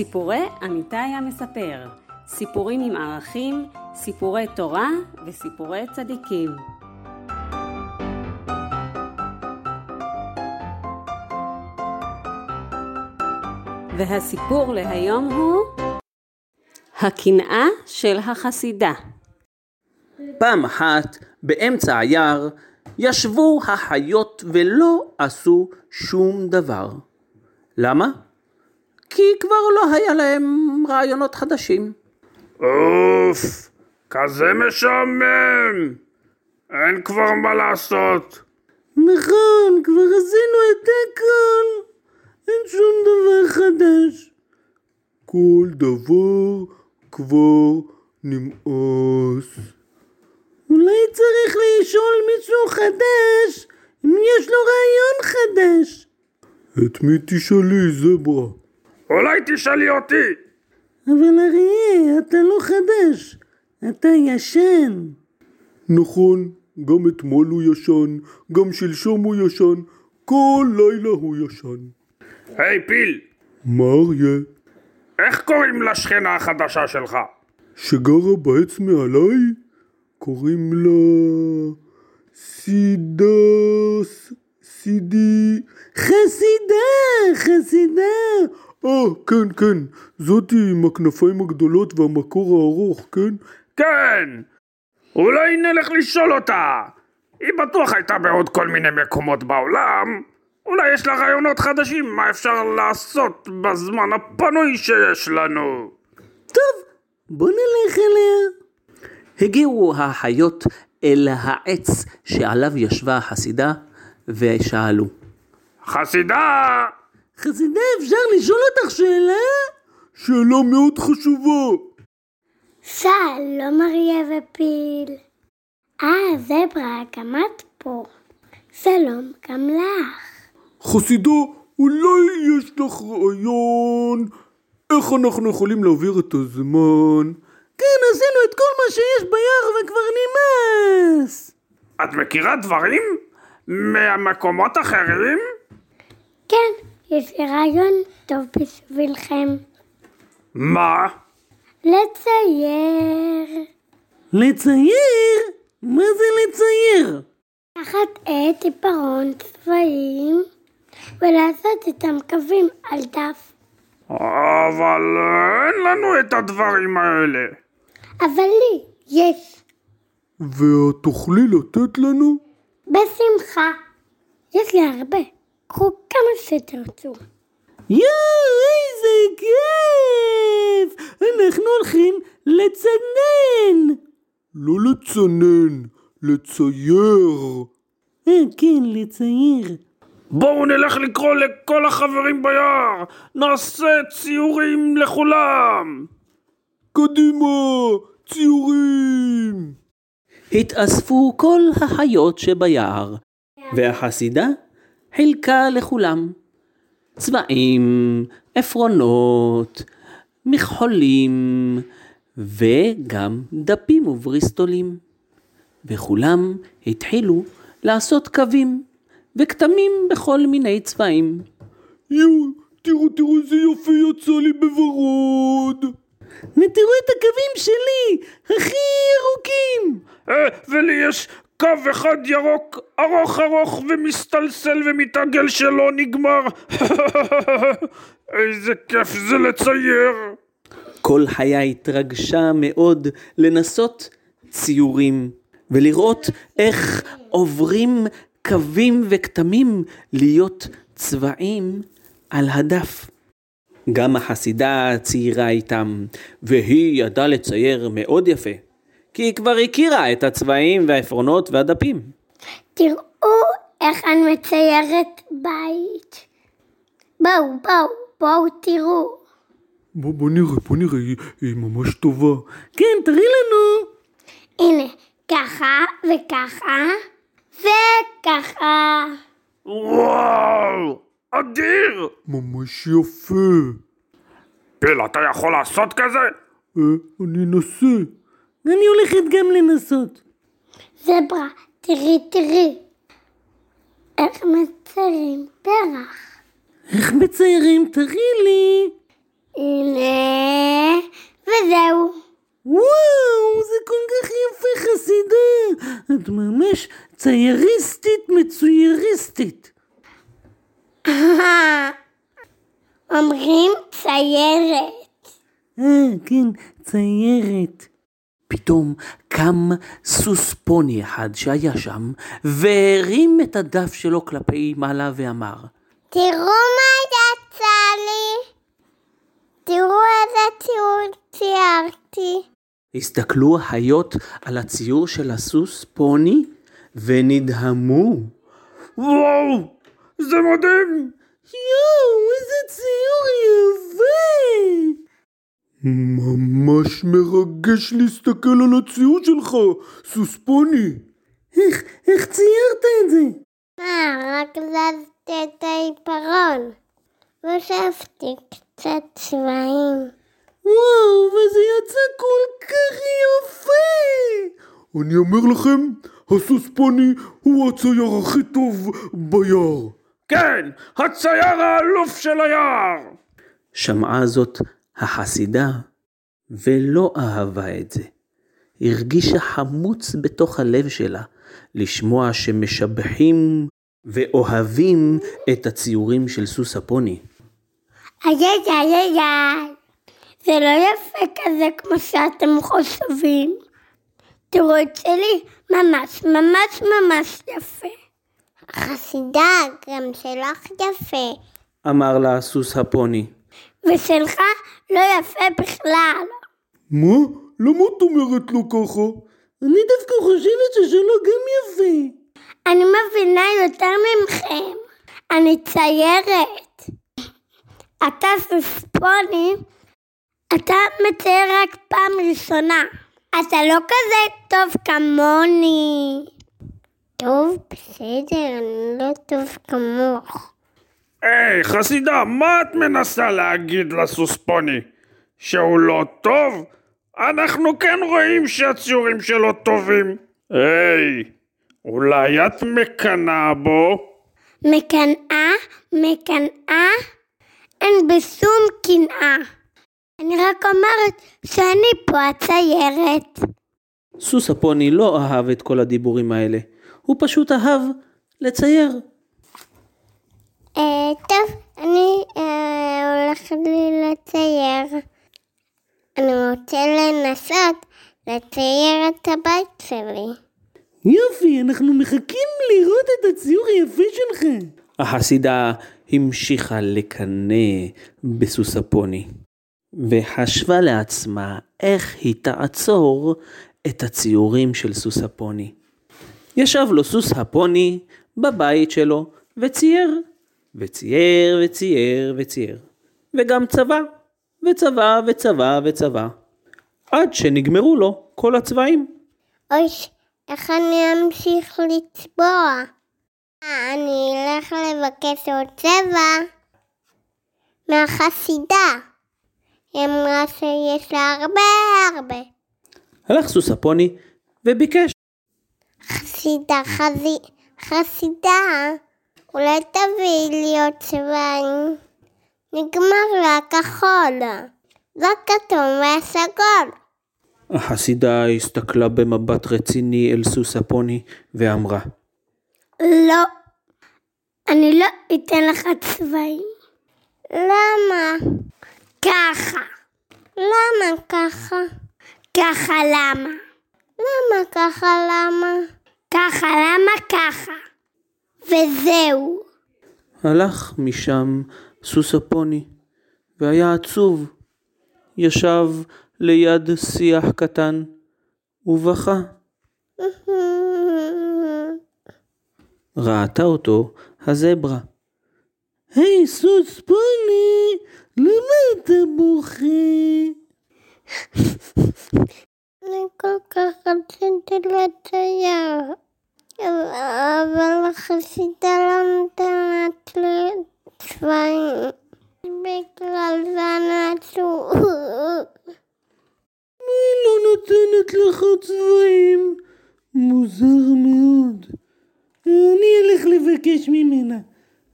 סיפורי אמיתי המספר, סיפורים עם ערכים, סיפורי תורה וסיפורי צדיקים. והסיפור להיום הוא הקנאה של החסידה. פעם אחת, באמצע היער, ישבו החיות ולא עשו שום דבר. למה? כי כבר לא היה להם רעיונות חדשים. אוף, כזה משעמם. אין כבר מה לעשות. נכון, כבר עשינו את הכל. אין שום דבר חדש. כל דבר כבר נמאס. אולי צריך לשאול מישהו חדש, אם יש לו רעיון חדש. את מי תשאלי, זברה? אולי תשאלי אותי. אבל אריה, אתה לא חדש, אתה ישן. נכון, גם אתמול הוא ישן, גם שלשום הוא ישן, כל לילה הוא ישן. היי פיל, מה אריה? איך קוראים לשכנה החדשה שלך? שגרה בעץ מעליי? קוראים לה... סידס... סידי... חסידה! חסידה! אה, כן, כן. זאתי עם הכנפיים הגדולות והמקור הארוך, כן? כן, אולי נלך לשאול אותה. היא בטוח הייתה בעוד כל מיני מקומות בעולם. אולי יש לה רעיונות חדשים מה אפשר לעשות בזמן הפנוי שיש לנו. טוב, בוא נלך אליה. הגיעו החיות אל העץ שעליו ישבה החסידה ושאלו. חסידה! חסידה, אפשר לשאול אותך שאלה? שאלה מאוד חשובה. שלום אריה ופיל. אה, זברה, גם את פה. שלום גם לך. חסידה, אולי יש לך רעיון איך אנחנו יכולים להעביר את הזמן? כן, עשינו את כל מה שיש ביער וכבר נמאס. את מכירה דברים? מהמקומות אחרים? כן, יש לי רעיון טוב בשבילכם. מה? לצייר. לצייר? מה זה לצייר? לקחת עט, עיפרון, צבעים, ולעשות איתם קווים על דף. אבל אין לנו את הדברים האלה. אבל לי יש. ואת תוכלי לתת לנו? בשמחה. יש לי הרבה. קחו כמה שתרצו. יואו, איזה כיף! אנחנו הולכים לצנן! לא לצנן, לצייר. אה, כן, לצייר. בואו נלך לקרוא לכל החברים ביער. נעשה ציורים לכולם. קדימה, ציורים! התאספו כל החיות שביער, והחסידה חילקה לכולם צבעים, עפרונות, מכחולים וגם דפים ובריסטולים. וכולם התחילו לעשות קווים וכתמים בכל מיני צבעים. יואו, תראו, תראו איזה יופי יצא לי בוורוד. ותראו את הקווים שלי, הכי ארוכים. אה, ולי יש קו אחד ירוק ארוך ארוך ומסתלסל ומתעגל שלא נגמר. איזה כיף זה לצייר. כל חיה התרגשה מאוד לנסות ציורים ולראות איך עוברים קווים וכתמים להיות צבעים על הדף. גם החסידה ציירה איתם, והיא ידעה לצייר מאוד יפה, כי היא כבר הכירה את הצבעים והעפרונות והדפים. תראו איך אני מציירת בית. בואו, בואו, בואו תראו. בוא, בוא נראה, בוא נראה, היא, היא ממש טובה. כן, תראי לנו. הנה, ככה וככה וככה. וואו, אדיר! ממש יפה. פיל, אתה יכול לעשות כזה? אה, אני אנסה. אני הולכת גם לנסות. זברה, תראי, תראי. איך מציירים פרח. איך מציירים? תראי לי. הנה, וזהו. וואו, זה כל כך יפה חסידה. את ממש צייריסטית מצויריסטית. אומרים ציירת. אה, כן, ציירת. פתאום קם סוס פוני אחד שהיה שם, והרים את הדף שלו כלפי מעלה ואמר, תראו מה יצא לי. תראו איזה ציור ציירתי. הסתכלו החיות על הציור של הסוס פוני ונדהמו. וואו, זה מדהים! יואו, איזה ציור יפה! ממש מרגש להסתכל על הציור שלך, סוס פוני. איך, איך ציירת את זה? אה, רק זזתי את העיפרון. הוספתי קצת צבעים. וואו, וזה יצא כל כך יפה! אני אומר לכם, הסוס פוני הוא הצייר הכי טוב ביער. כן, הצייר האלוף של היער! שמעה זאת החסידה ולא אהבה את זה. הרגישה חמוץ בתוך הלב שלה לשמוע שמשבחים ואוהבים את הציורים של סוס הפוני. איי איי איי. זה לא יפה כזה כמו שאתם חושבים. תראו את שלי, ממש ממש ממש יפה. חסידה, גם שלך יפה. אמר לה הסוס הפוני. ושלך לא יפה בכלל. מה? למה את אומרת לו ככה? אני דווקא חושבת ששלו גם יפה. אני מבינה יותר מכם. אני ציירת. אתה סוספוני, אתה מצייר רק פעם ראשונה. אתה לא כזה טוב כמוני. טוב, בסדר, אני לא טוב כמוך. היי, חסידה, מה את מנסה להגיד לסוס פוני? שהוא לא טוב? אנחנו כן רואים שהציורים שלו טובים. היי, אולי את מקנאה בו? מקנאה, מקנאה, אין בשום קנאה. אני רק אומרת שאני פה הציירת. סוס הפוני לא אהב את כל הדיבורים האלה. הוא פשוט אהב לצייר. אה, טוב, אני אה, הולכת לי לצייר. אני רוצה לנסות לצייר את הבית שלי. יופי, אנחנו מחכים לראות את הציור היפה שלך. החסידה המשיכה לקנא בסוס הפוני, וחשבה לעצמה איך היא תעצור את הציורים של סוס הפוני. ישב לו סוס הפוני בבית שלו וצייר, וצייר וצייר וצייר, וגם צבע, וצבע וצבע וצבע, עד שנגמרו לו כל הצבעים. אוי, איך אני אמשיך לצבוע? אה, אני אלך לבקש עוד צבע מהחסידה. היא אמרה שיש לה הרבה הרבה. הלך סוס הפוני וביקש. חסידה, חזי, חסידה, אולי תביאי לי עוד צבעים. נגמר לה הכחול, והכתום והסגול. החסידה הסתכלה במבט רציני אל סוס הפוני ואמרה, לא, אני לא אתן לך צבעים. למה? ככה. למה ככה? ככה למה? למה ככה למה? ככה למה ככה? וזהו. הלך משם סוס הפוני, והיה עצוב. ישב ליד שיח קטן, ובכה. ראתה אותו הזברה. היי, סוס פוני, למה אתה בוכה? אני כל כך רציתי לצייר, אבל החסידה לא נותנת לי צבעים. בגלל זה עצוב. היא לא נותנת לך צבעים. מוזר מאוד. אני אלך לבקש ממנה.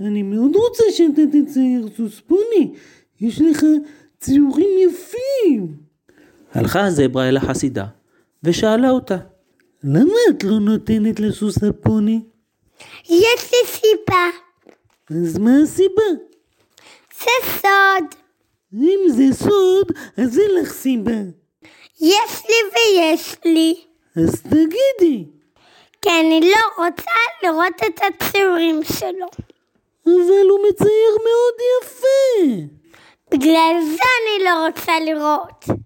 אני מאוד רוצה שאתה תצייר סוס פוני. יש לך ציורים יפים. הלכה הזברה אל החסידה, ושאלה אותה, למה את לא נותנת לסוס הפוני? יש לי סיבה. אז מה הסיבה? זה סוד. אם זה סוד, אז אין לך סיבה. יש לי ויש לי. אז תגידי. כי אני לא רוצה לראות את הציורים שלו. אבל הוא מצייר מאוד יפה. בגלל זה אני לא רוצה לראות.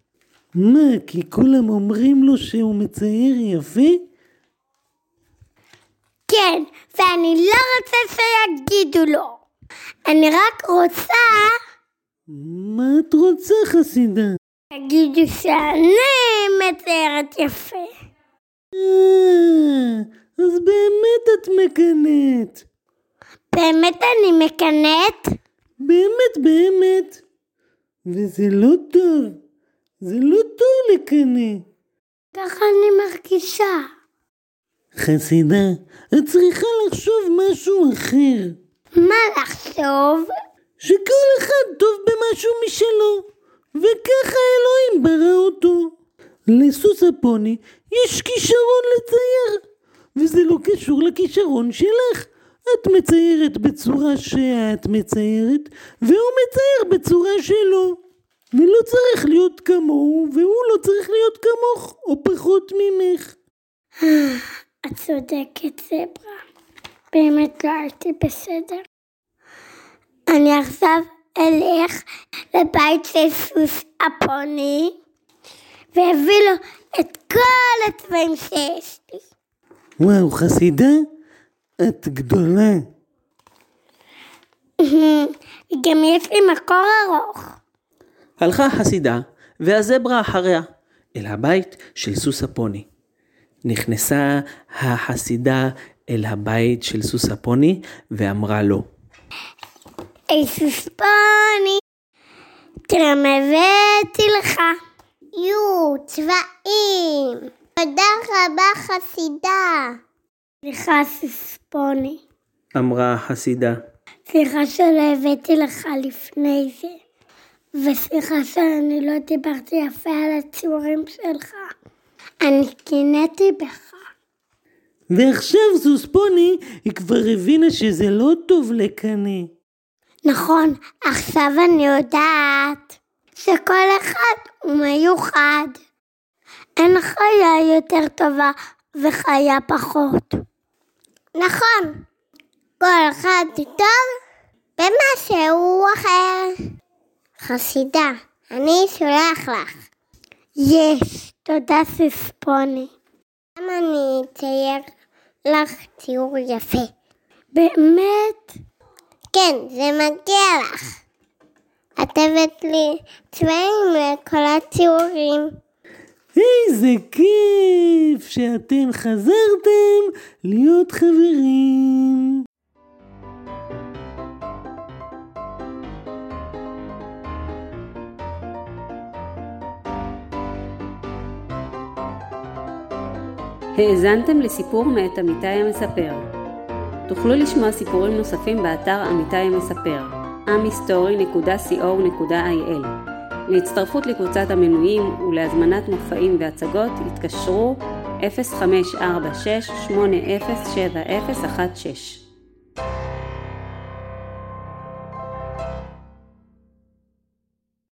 מה, כי כולם אומרים לו שהוא מצייר יפה? כן, ואני לא רוצה שיגידו לו. אני רק רוצה מה את רוצה, חסידה? תגידו שאני מציירת יפה. אה, אז באמת את מקנאת. באמת אני מקנאת? באמת, באמת. וזה לא טוב. זה לא טוב לקנא. ככה אני מרגישה. חסידה, את צריכה לחשוב משהו אחר. מה לחשוב? שכל אחד טוב במשהו משלו, וככה אלוהים ברא אותו. לסוס הפוני יש כישרון לצייר, וזה לא קשור לכישרון שלך. את מציירת בצורה שאת מציירת, והוא מצייר בצורה שלו. ולא צריך להיות כמוהו, והוא לא צריך להיות כמוך, או פחות ממך. את צודקת, זברה. באמת לא הייתי בסדר. אני עכשיו אלך לבית של סוס הפוני, ואביא לו את כל הצבעים שיש לי. וואו, חסידה, את גדולה. גם יש לי מקור ארוך. הלכה החסידה, והזברה אחריה, אל הבית של סוס הפוני. נכנסה החסידה אל הבית של סוס הפוני, ואמרה לו, היי סוס פוני, תראה מה הבאתי לך. יו, צבעים. תודה רבה חסידה. סליחה סוס פוני. אמרה החסידה, סליחה שלא הבאתי לך לפני זה. וסליחה שאני לא דיברתי יפה על הציורים שלך. אני קינאתי בך. ועכשיו סוס פוני, היא כבר הבינה שזה לא טוב לקנא. נכון, עכשיו אני יודעת שכל אחד הוא מיוחד. אין חיה יותר טובה וחיה פחות. נכון, כל אחד טוב במשהו אחר. חסידה, אני שולח לך. יש, תודה סספוני. גם אני אצייר לך ציור יפה. באמת? כן, זה מגיע לך. את הבאת לי צבעים לכל הציורים. איזה כיף שאתם חזרתם להיות חברים. האזנתם לסיפור מאת עמיתי המספר. תוכלו לשמוע סיפורים נוספים באתר עמיתי המספר, amhistory.co.il. להצטרפות לקבוצת המנויים ולהזמנת מופעים והצגות התקשרו 0546 807016